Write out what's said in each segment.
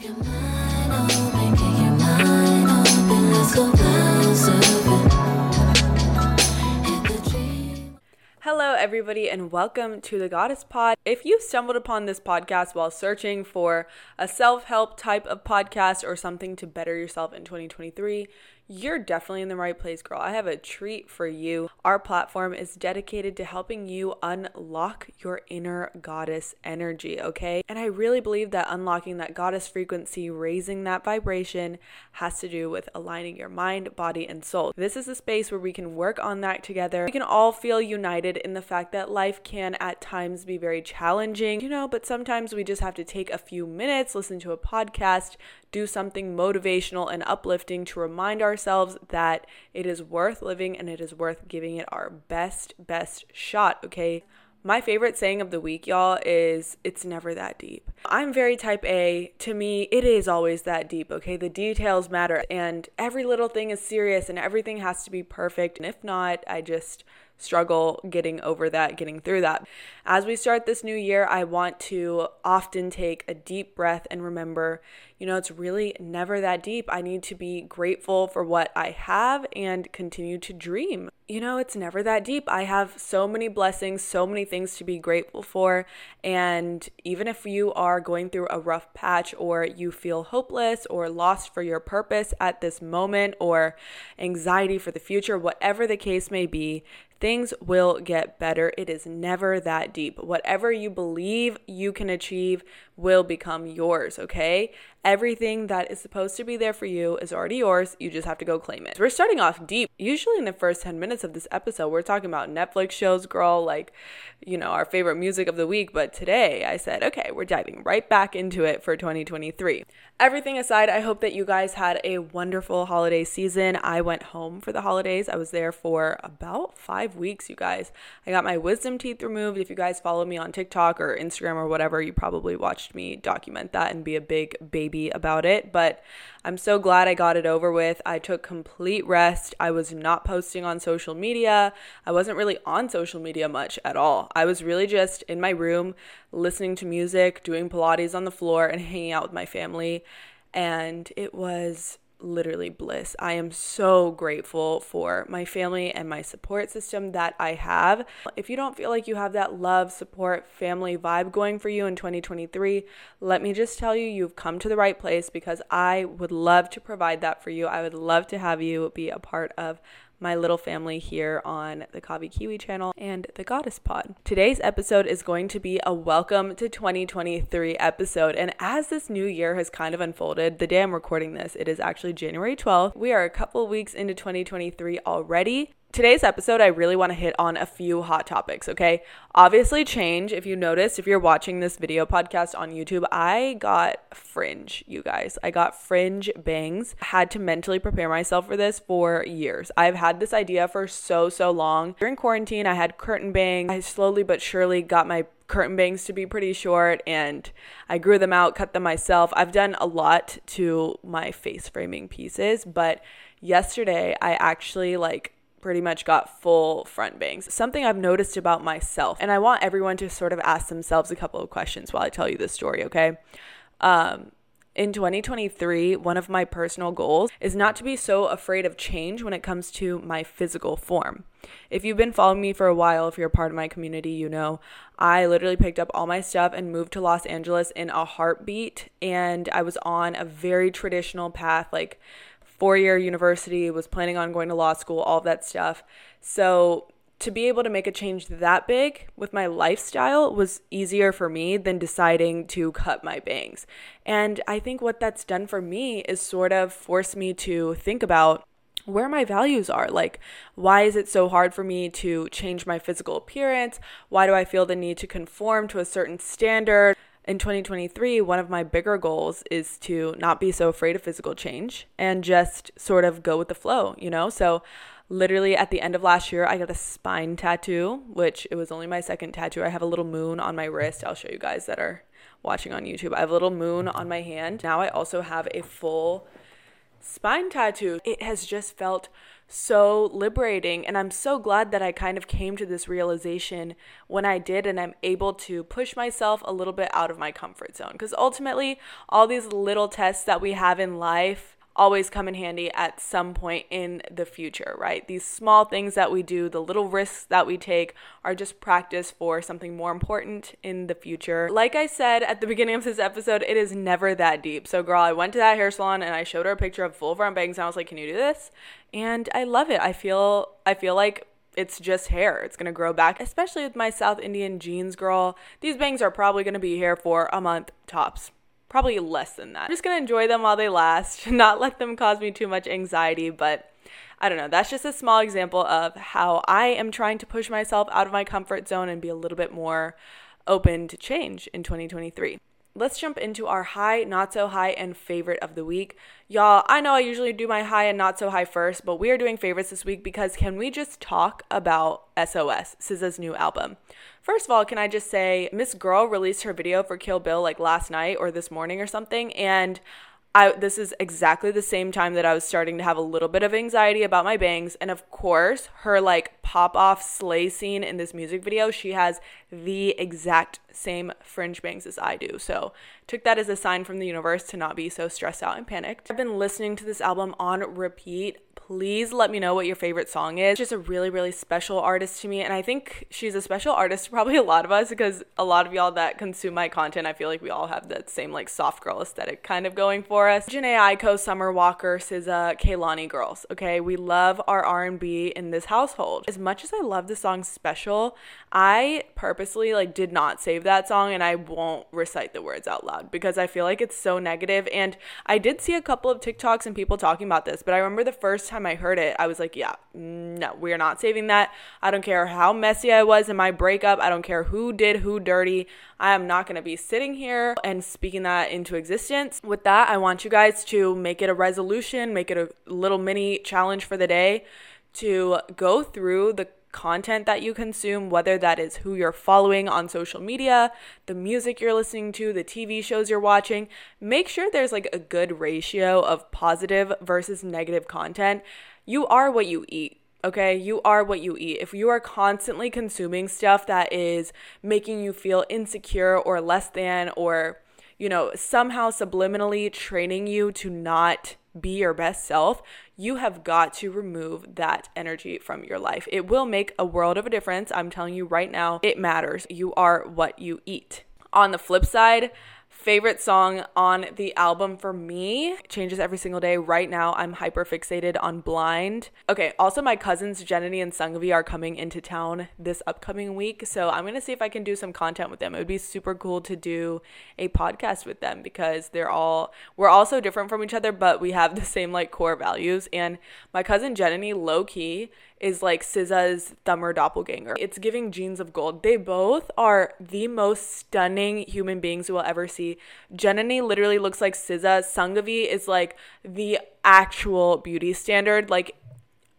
Hello, everybody, and welcome to the Goddess Pod. If you stumbled upon this podcast while searching for a self help type of podcast or something to better yourself in 2023, you're definitely in the right place, girl. I have a treat for you. Our platform is dedicated to helping you unlock your inner goddess energy, okay? And I really believe that unlocking that goddess frequency, raising that vibration, has to do with aligning your mind, body, and soul. This is a space where we can work on that together. We can all feel united in the fact that life can at times be very challenging, you know, but sometimes we just have to take a few minutes, listen to a podcast, do something motivational and uplifting to remind ourselves that it is worth living and it is worth giving it our best, best shot, okay? My favorite saying of the week, y'all, is it's never that deep. I'm very type A. To me, it is always that deep, okay? The details matter and every little thing is serious and everything has to be perfect. And if not, I just struggle getting over that, getting through that. As we start this new year, I want to often take a deep breath and remember, you know, it's really never that deep. I need to be grateful for what I have and continue to dream. You know, it's never that deep. I have so many blessings, so many things to be grateful for. And even if you are going through a rough patch or you feel hopeless or lost for your purpose at this moment or anxiety for the future, whatever the case may be, things will get better. It is never that deep. Whatever you believe you can achieve will become yours, okay? Everything that is supposed to be there for you is already yours. You just have to go claim it. We're starting off deep. Usually, in the first 10 minutes of this episode, we're talking about Netflix shows, girl, like, you know, our favorite music of the week. But today, I said, okay, we're diving right back into it for 2023. Everything aside, I hope that you guys had a wonderful holiday season. I went home for the holidays. I was there for about five weeks, you guys. I got my wisdom teeth removed. If you guys follow me on TikTok or Instagram or whatever, you probably watched me document that and be a big baby about it. But I'm so glad I got it over with. I took complete rest. I was not posting on social media. I wasn't really on social media much at all. I was really just in my room listening to music, doing Pilates on the floor, and hanging out with my family. And it was literally bliss. I am so grateful for my family and my support system that I have. If you don't feel like you have that love, support, family vibe going for you in 2023, let me just tell you, you've come to the right place because I would love to provide that for you. I would love to have you be a part of my little family here on the Kavi Kiwi channel and the Goddess Pod. Today's episode is going to be a welcome to 2023 episode. And as this new year has kind of unfolded, the day I'm recording this, it is actually January 12th. We are a couple weeks into 2023 already. Today's episode, I really want to hit on a few hot topics, okay? Obviously, change. If you noticed, if you're watching this video podcast on YouTube, I got fringe, you guys. I got fringe bangs. Had to mentally prepare myself for this for years. I've had this idea for so, so long. During quarantine, I had curtain bangs. I slowly but surely got my curtain bangs to be pretty short and I grew them out, cut them myself. I've done a lot to my face framing pieces, but yesterday I actually like pretty much got full front bangs. Something I've noticed about myself, and I want everyone to sort of ask themselves a couple of questions while I tell you this story, okay? Um, in 2023, one of my personal goals is not to be so afraid of change when it comes to my physical form. If you've been following me for a while, if you're a part of my community, you know I literally picked up all my stuff and moved to Los Angeles in a heartbeat. And I was on a very traditional path, like four year university, was planning on going to law school, all of that stuff. So to be able to make a change that big with my lifestyle was easier for me than deciding to cut my bangs. And I think what that's done for me is sort of forced me to think about where my values are. Like, why is it so hard for me to change my physical appearance? Why do I feel the need to conform to a certain standard? In 2023, one of my bigger goals is to not be so afraid of physical change and just sort of go with the flow, you know? So, literally at the end of last year, I got a spine tattoo, which it was only my second tattoo. I have a little moon on my wrist. I'll show you guys that are watching on YouTube. I have a little moon on my hand. Now I also have a full spine tattoo. It has just felt so liberating. And I'm so glad that I kind of came to this realization when I did, and I'm able to push myself a little bit out of my comfort zone. Because ultimately, all these little tests that we have in life always come in handy at some point in the future, right? These small things that we do, the little risks that we take, are just practice for something more important in the future. Like I said at the beginning of this episode, it is never that deep. So, girl, I went to that hair salon and I showed her a picture of full front bangs, and I was like, "Can you do this?" And I love it. I feel, I feel like it's just hair. It's gonna grow back, especially with my South Indian genes, girl. These bangs are probably gonna be here for a month tops probably less than that. I'm just gonna enjoy them while they last, not let them cause me too much anxiety, but I don't know. That's just a small example of how I am trying to push myself out of my comfort zone and be a little bit more open to change in 2023 let's jump into our high, not so high, and favorite of the week. Y'all, I know I usually do my high and not so high first, but we are doing favorites this week because can we just talk about SOS, SZA's new album? First of all, can I just say Miss Girl released her video for Kill Bill like last night or this morning or something, and I this is exactly the same time that I was starting to have a little bit of anxiety about my bangs and of course her like pop off slay scene in this music video she has the exact same fringe bangs as I do. So, took that as a sign from the universe to not be so stressed out and panicked. I've been listening to this album on repeat please let me know what your favorite song is. She's a really, really special artist to me. And I think she's a special artist to probably a lot of us because a lot of y'all that consume my content, I feel like we all have that same like soft girl aesthetic kind of going for us. Jhené Aiko, Summer Walker, SZA, Kehlani girls. Okay, we love our R&B in this household. As much as I love the song Special, I purposely like did not save that song and I won't recite the words out loud because I feel like it's so negative. And I did see a couple of TikToks and people talking about this, but I remember the first time time I heard it, I was like, yeah, no, we are not saving that. I don't care how messy I was in my breakup. I don't care who did who dirty. I am not going to be sitting here and speaking that into existence. With that, I want you guys to make it a resolution, make it a little mini challenge for the day to go through the content that you consume, whether that is who you're following on social media, the music you're listening to, the TV shows you're watching, make sure there's like a good ratio of positive versus negative content. You are what you eat. Okay, you are what you eat. If you are constantly consuming stuff that is making you feel insecure or less than, or, you know, somehow subliminally training you to not be your best self, you have got to remove that energy from your life. It will make a world of a difference. I'm telling you right now, it matters. You are what you eat. On the flip side, favorite song on the album for me. It changes every single day. Right now i'm hyper fixated on blind. Okay also my cousins jenny and sungvi are coming into town this upcoming week so i'm gonna see if i can do some content with them. It would be super cool to do a podcast with them because they're all we're all so different from each other but we have the same like core values. And my cousin jenny low key is like SZA's Thummer doppelganger. It's giving genes of gold. They both are the most stunning human beings you will ever see. Jenny literally looks like SZA. Sungvi is like the actual beauty standard. Like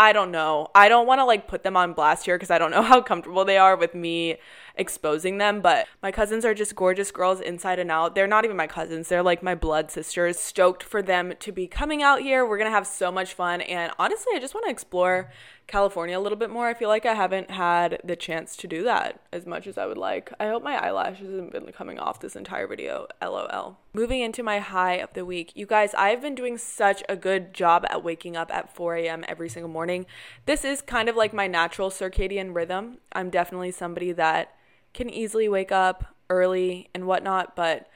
I don't know. I don't want to like put them on blast here because I don't know how comfortable they are with me exposing them, but my cousins are just gorgeous girls inside and out. They're not even my cousins, they're like my blood sisters. Stoked for them to be coming out here. We're to have so much fun. And honestly, I just want to explore California a little bit more. I feel like I haven't had the chance to do that as much as I would like. I hope my eyelashes haven't been coming off this entire video. LOL. Moving into my high of the week. You guys, I've been doing such a good job at waking up at 4 a.m. every single morning. This is kind of like my natural circadian rhythm. I'm definitely somebody that can easily wake up early and whatnot, but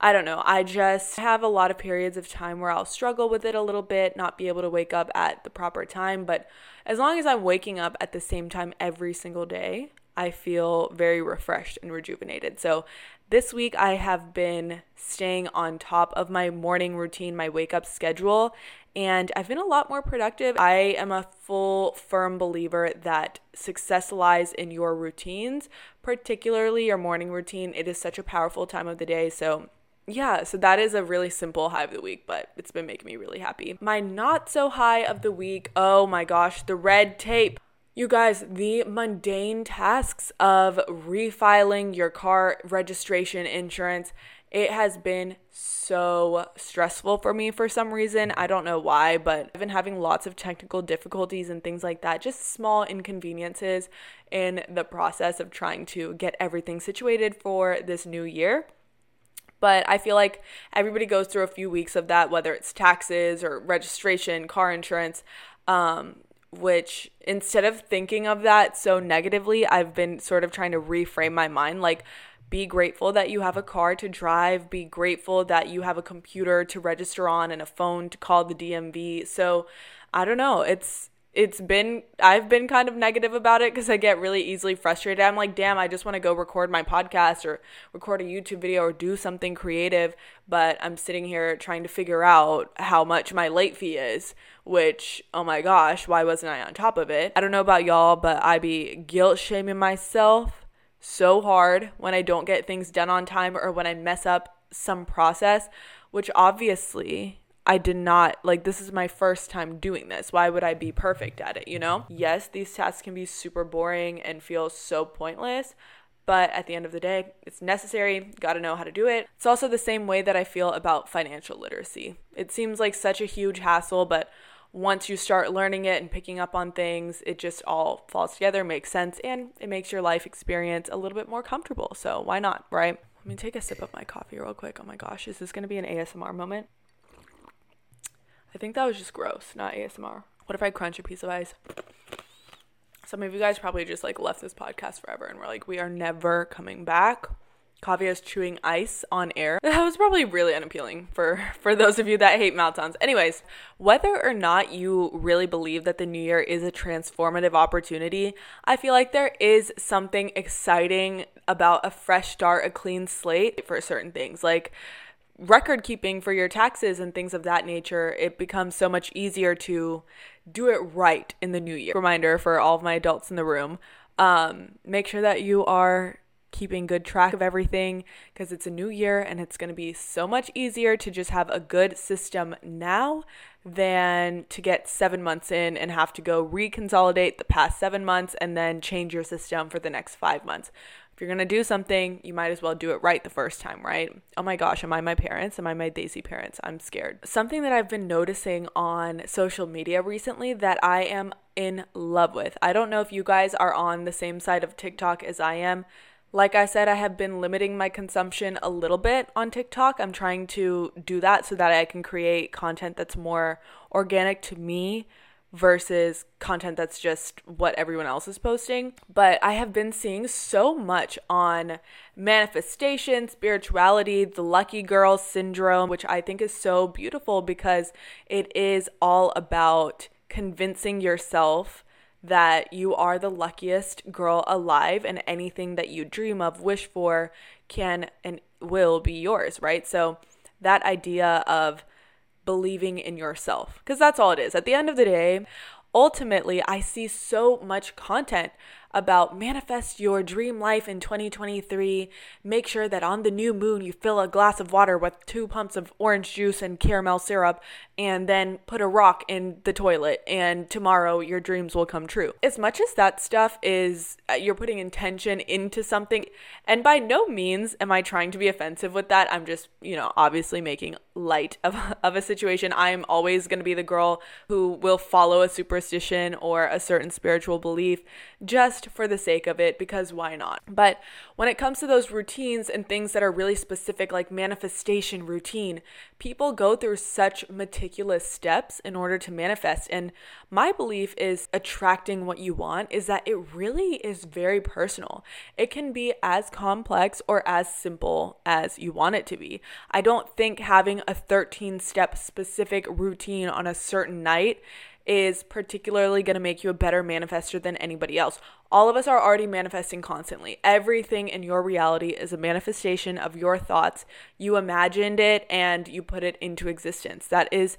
I don't know. I just have a lot of periods of time where I'll struggle with it a little bit, not be able to wake up at the proper time. But as long as I'm waking up at the same time every single day, I feel very refreshed and rejuvenated. So this week I have been staying on top of my morning routine, my wake up schedule, and I've been a lot more productive. I am a full, firm believer that success lies in your routines, particularly your morning routine. It is such a powerful time of the day. So, yeah, so that is a really simple high of the week, but it's been making me really happy. My not so high of the week, oh my gosh, the red tape. You guys, the mundane tasks of refiling your car registration insurance it has been so stressful for me for some reason. I don't know why, but I've been having lots of technical difficulties and things like that, just small inconveniences in the process of trying to get everything situated for this new year. But I feel like everybody goes through a few weeks of that, whether it's taxes or registration, car insurance. Um, which instead of thinking of that so negatively, I've been sort of trying to reframe my mind. Like, be grateful that you have a car to drive, be grateful that you have a computer to register on and a phone to call the DMV. So, I don't know. It's it's been I've been kind of negative about it because I get really easily frustrated. I'm like, damn, I just want to go record my podcast or record a YouTube video or do something creative, but I'm sitting here trying to figure out how much my late fee is, which oh my gosh, why wasn't I on top of it? I don't know about y'all, but I be guilt shaming myself so hard when I don't get things done on time or when I mess up some process, which obviously I did not like this is my first time doing this. Why would I be perfect at it, you know? Yes, these tasks can be super boring and feel so pointless, but at the end of the day, it's necessary. Got to know how to do it. It's also the same way that I feel about financial literacy. It seems like such a huge hassle, but once you start learning it and picking up on things, it just all falls together, makes sense, and it makes your life experience a little bit more comfortable. So why not, right? Let me take a sip of my coffee real quick. Oh my gosh, is this gonna be an ASMR moment? I think that was just gross, not ASMR. What if I crunch a piece of ice? Some of you guys probably just like left this podcast forever and we're like, we are never coming back. Kaaviya is chewing ice on air. That was probably really unappealing for for those of you that hate sounds. Anyways, whether or not you really believe that the new year is a transformative opportunity, I feel like there is something exciting about a fresh start, a clean slate for certain things. Like record keeping for your taxes and things of that nature, it becomes so much easier to do it right in the new year. Reminder for all of my adults in the room um, make sure that you are keeping good track of everything because it's a new year and it's going to be so much easier to just have a good system now than to get seven months in and have to go reconsolidate the past seven months and then change your system for the next five months. If you're going to do something, you might as well do it right the first time, right? Oh my gosh, am I my parents? Am I my Desi parents? I'm scared. Something that I've been noticing on social media recently that I am in love with. I don't know if you guys are on the same side of TikTok as I am. Like I said, I have been limiting my consumption a little bit on TikTok. I'm trying to do that so that I can create content that's more organic to me versus content that's just what everyone else is posting. But I have been seeing so much on manifestation, spirituality, the lucky girl syndrome, which I think is so beautiful because it is all about convincing yourself that you are the luckiest girl alive and anything that you dream of, wish for, can and will be yours, right? So that idea of believing in yourself, because that's all it is. At the end of the day, ultimately, I see so much content about manifest your dream life in 2023. Make sure that on the new moon you fill a glass of water with two pumps of orange juice and caramel syrup and then put a rock in the toilet and tomorrow your dreams will come true. As much as that stuff is uh, you're putting intention into something and by no means am I trying to be offensive with that. I'm just, you know, obviously making light of, of a situation. I'm always going to be the girl who will follow a superstition or a certain spiritual belief just for the sake of it because why not? But when it comes to those routines and things that are really specific, like manifestation routine, people go through such meticulous steps in order to manifest. And my belief is attracting what you want is that it really is very personal. It can be as complex or as simple as you want it to be. I don't think having a 13 step specific routine on a certain night is particularly going to make you a better manifester than anybody else. All of us are already manifesting constantly. Everything in your reality is a manifestation of your thoughts. You imagined it and you put it into existence. That is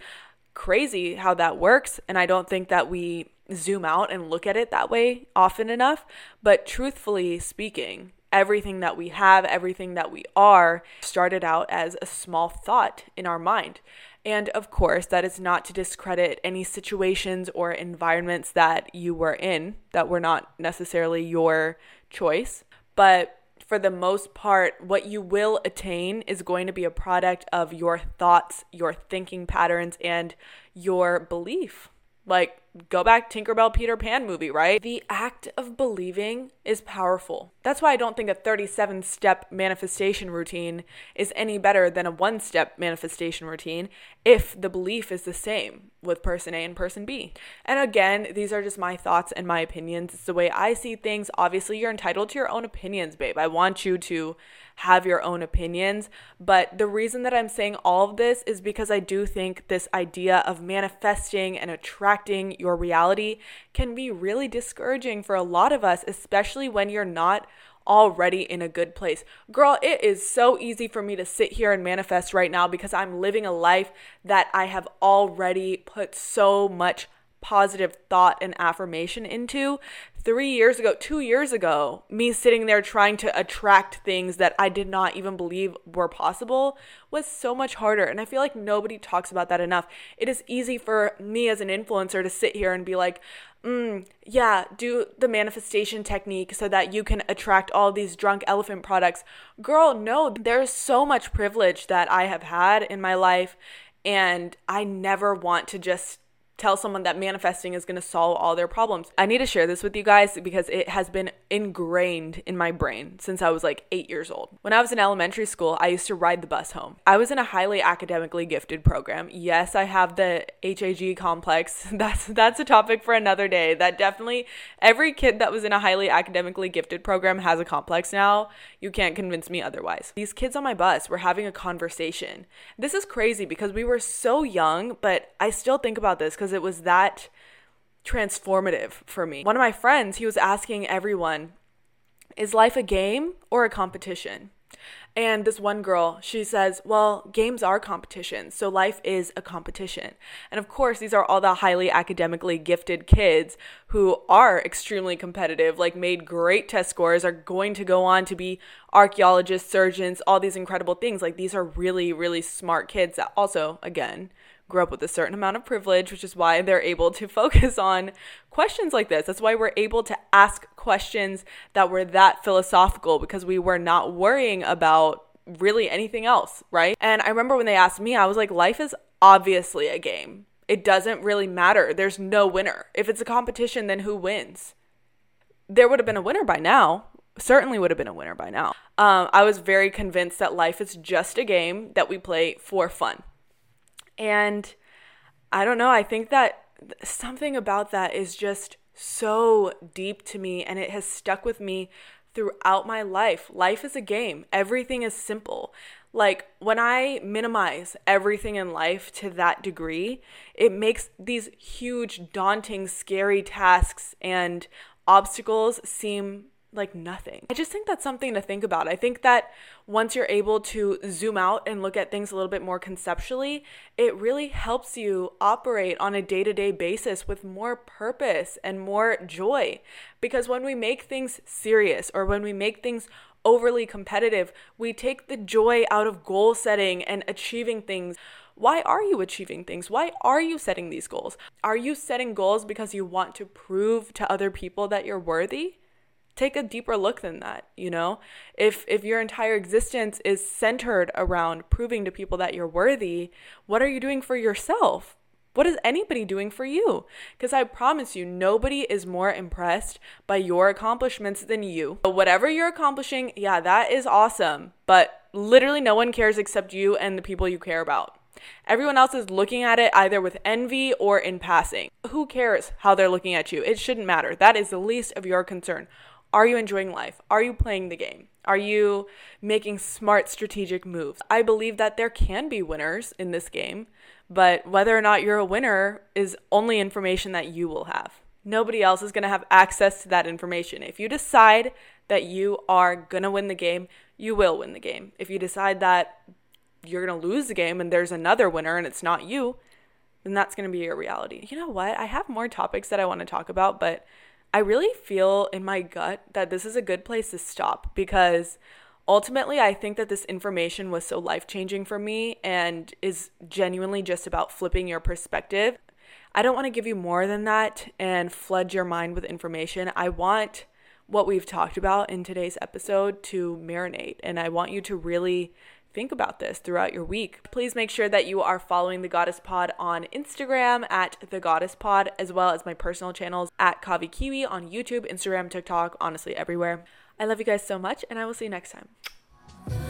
crazy how that works. And I don't think that we zoom out and look at it that way often enough. But truthfully speaking, everything that we have, everything that we are, started out as a small thought in our mind. And of course, that is not to discredit any situations or environments that you were in that were not necessarily your choice. But for the most part, what you will attain is going to be a product of your thoughts, your thinking patterns, and your belief. Like, go back Tinkerbell Peter Pan movie, right? The act of believing is powerful. That's why I don't think a 37 step manifestation routine is any better than a one step manifestation routine if the belief is the same with person A and person B. And again, these are just my thoughts and my opinions. It's the way I see things. Obviously, you're entitled to your own opinions, babe. I want you to have your own opinions. But the reason that I'm saying all of this is because I do think this idea of manifesting and attracting your reality can be really discouraging for a lot of us, especially when you're not already in a good place. Girl, it is so easy for me to sit here and manifest right now because I'm living a life that I have already put so much positive thought and affirmation into. Three years ago, two years ago, me sitting there trying to attract things that I did not even believe were possible was so much harder. And I feel like nobody talks about that enough. It is easy for me as an influencer to sit here and be like, mm, yeah, do the manifestation technique so that you can attract all these drunk elephant products. Girl, no, there's so much privilege that I have had in my life. And I never want to just tell someone that manifesting is going to solve all their problems. I need to share this with you guys because it has been ingrained in my brain since I was like eight years old. When I was in elementary school, I used to ride the bus home. I was in a highly academically gifted program. Yes, I have the HAG complex. That's that's a topic for another day. That definitely every kid that was in a highly academically gifted program has a complex now. You can't convince me otherwise. These kids on my bus were having a conversation. This is crazy because we were so young, but I still think about this because it was that transformative for me. One of my friends, he was asking everyone, is life a game or a competition? And this one girl, she says, Well, games are competitions, so life is a competition. And of course, these are all the highly academically gifted kids who are extremely competitive, like made great test scores, are going to go on to be archaeologists, surgeons, all these incredible things. Like these are really, really smart kids that also, again, grew up with a certain amount of privilege, which is why they're able to focus on questions like this. That's why we're able to ask questions that were that philosophical because we were not worrying about really anything else, right? And I remember when they asked me, I was like, life is obviously a game. It doesn't really matter. There's no winner. If it's a competition, then who wins? There would have been a winner by now. Certainly would have been a winner by now. Um, I was very convinced that life is just a game that we play for fun. And I don't know, I think that something about that is just so deep to me and it has stuck with me throughout my life. Life is a game, everything is simple. Like when I minimize everything in life to that degree, it makes these huge, daunting, scary tasks and obstacles seem like nothing. I just think that's something to think about. I think that once you're able to zoom out and look at things a little bit more conceptually, it really helps you operate on a day to day basis with more purpose and more joy. Because when we make things serious or when we make things overly competitive, we take the joy out of goal setting and achieving things. Why are you achieving things? Why are you setting these goals? Are you setting goals because you want to prove to other people that you're worthy? Take a deeper look than that you know if if your entire existence is centered around proving to people that you're worthy what are you doing for yourself what is anybody doing for you? Because I promise you, nobody is more impressed by your accomplishments than you. But Whatever you're accomplishing, yeah, that is awesome. But literally, no one cares except you and the people you care about. Everyone else is looking at it either with envy or in passing. Who cares how they're looking at you? It shouldn't matter. That is the least of your concern. Are you enjoying life? Are you playing the game? Are you making smart strategic moves? I believe that there can be winners in this game, but whether or not you're a winner is only information that you will have. Nobody else is going to have access to that information. If you decide that you are going to win the game, you will win the game. If you decide that you're going to lose the game and there's another winner and it's not you, then that's going to be your reality. You know what? I have more topics that I want to talk about, but I really feel in my gut that this is a good place to stop because ultimately I think that this information was so life changing for me and is genuinely just about flipping your perspective. I don't want to give you more than that and flood your mind with information. I want what we've talked about in today's episode to marinate. And I want you to really think about this throughout your week. Please make sure that you are following the Goddess Pod on Instagram at the Goddess Pod, as well as my personal channels at Kavi Kiwi on YouTube, Instagram, TikTok, honestly, everywhere. I love you guys so much, and I will see you next time.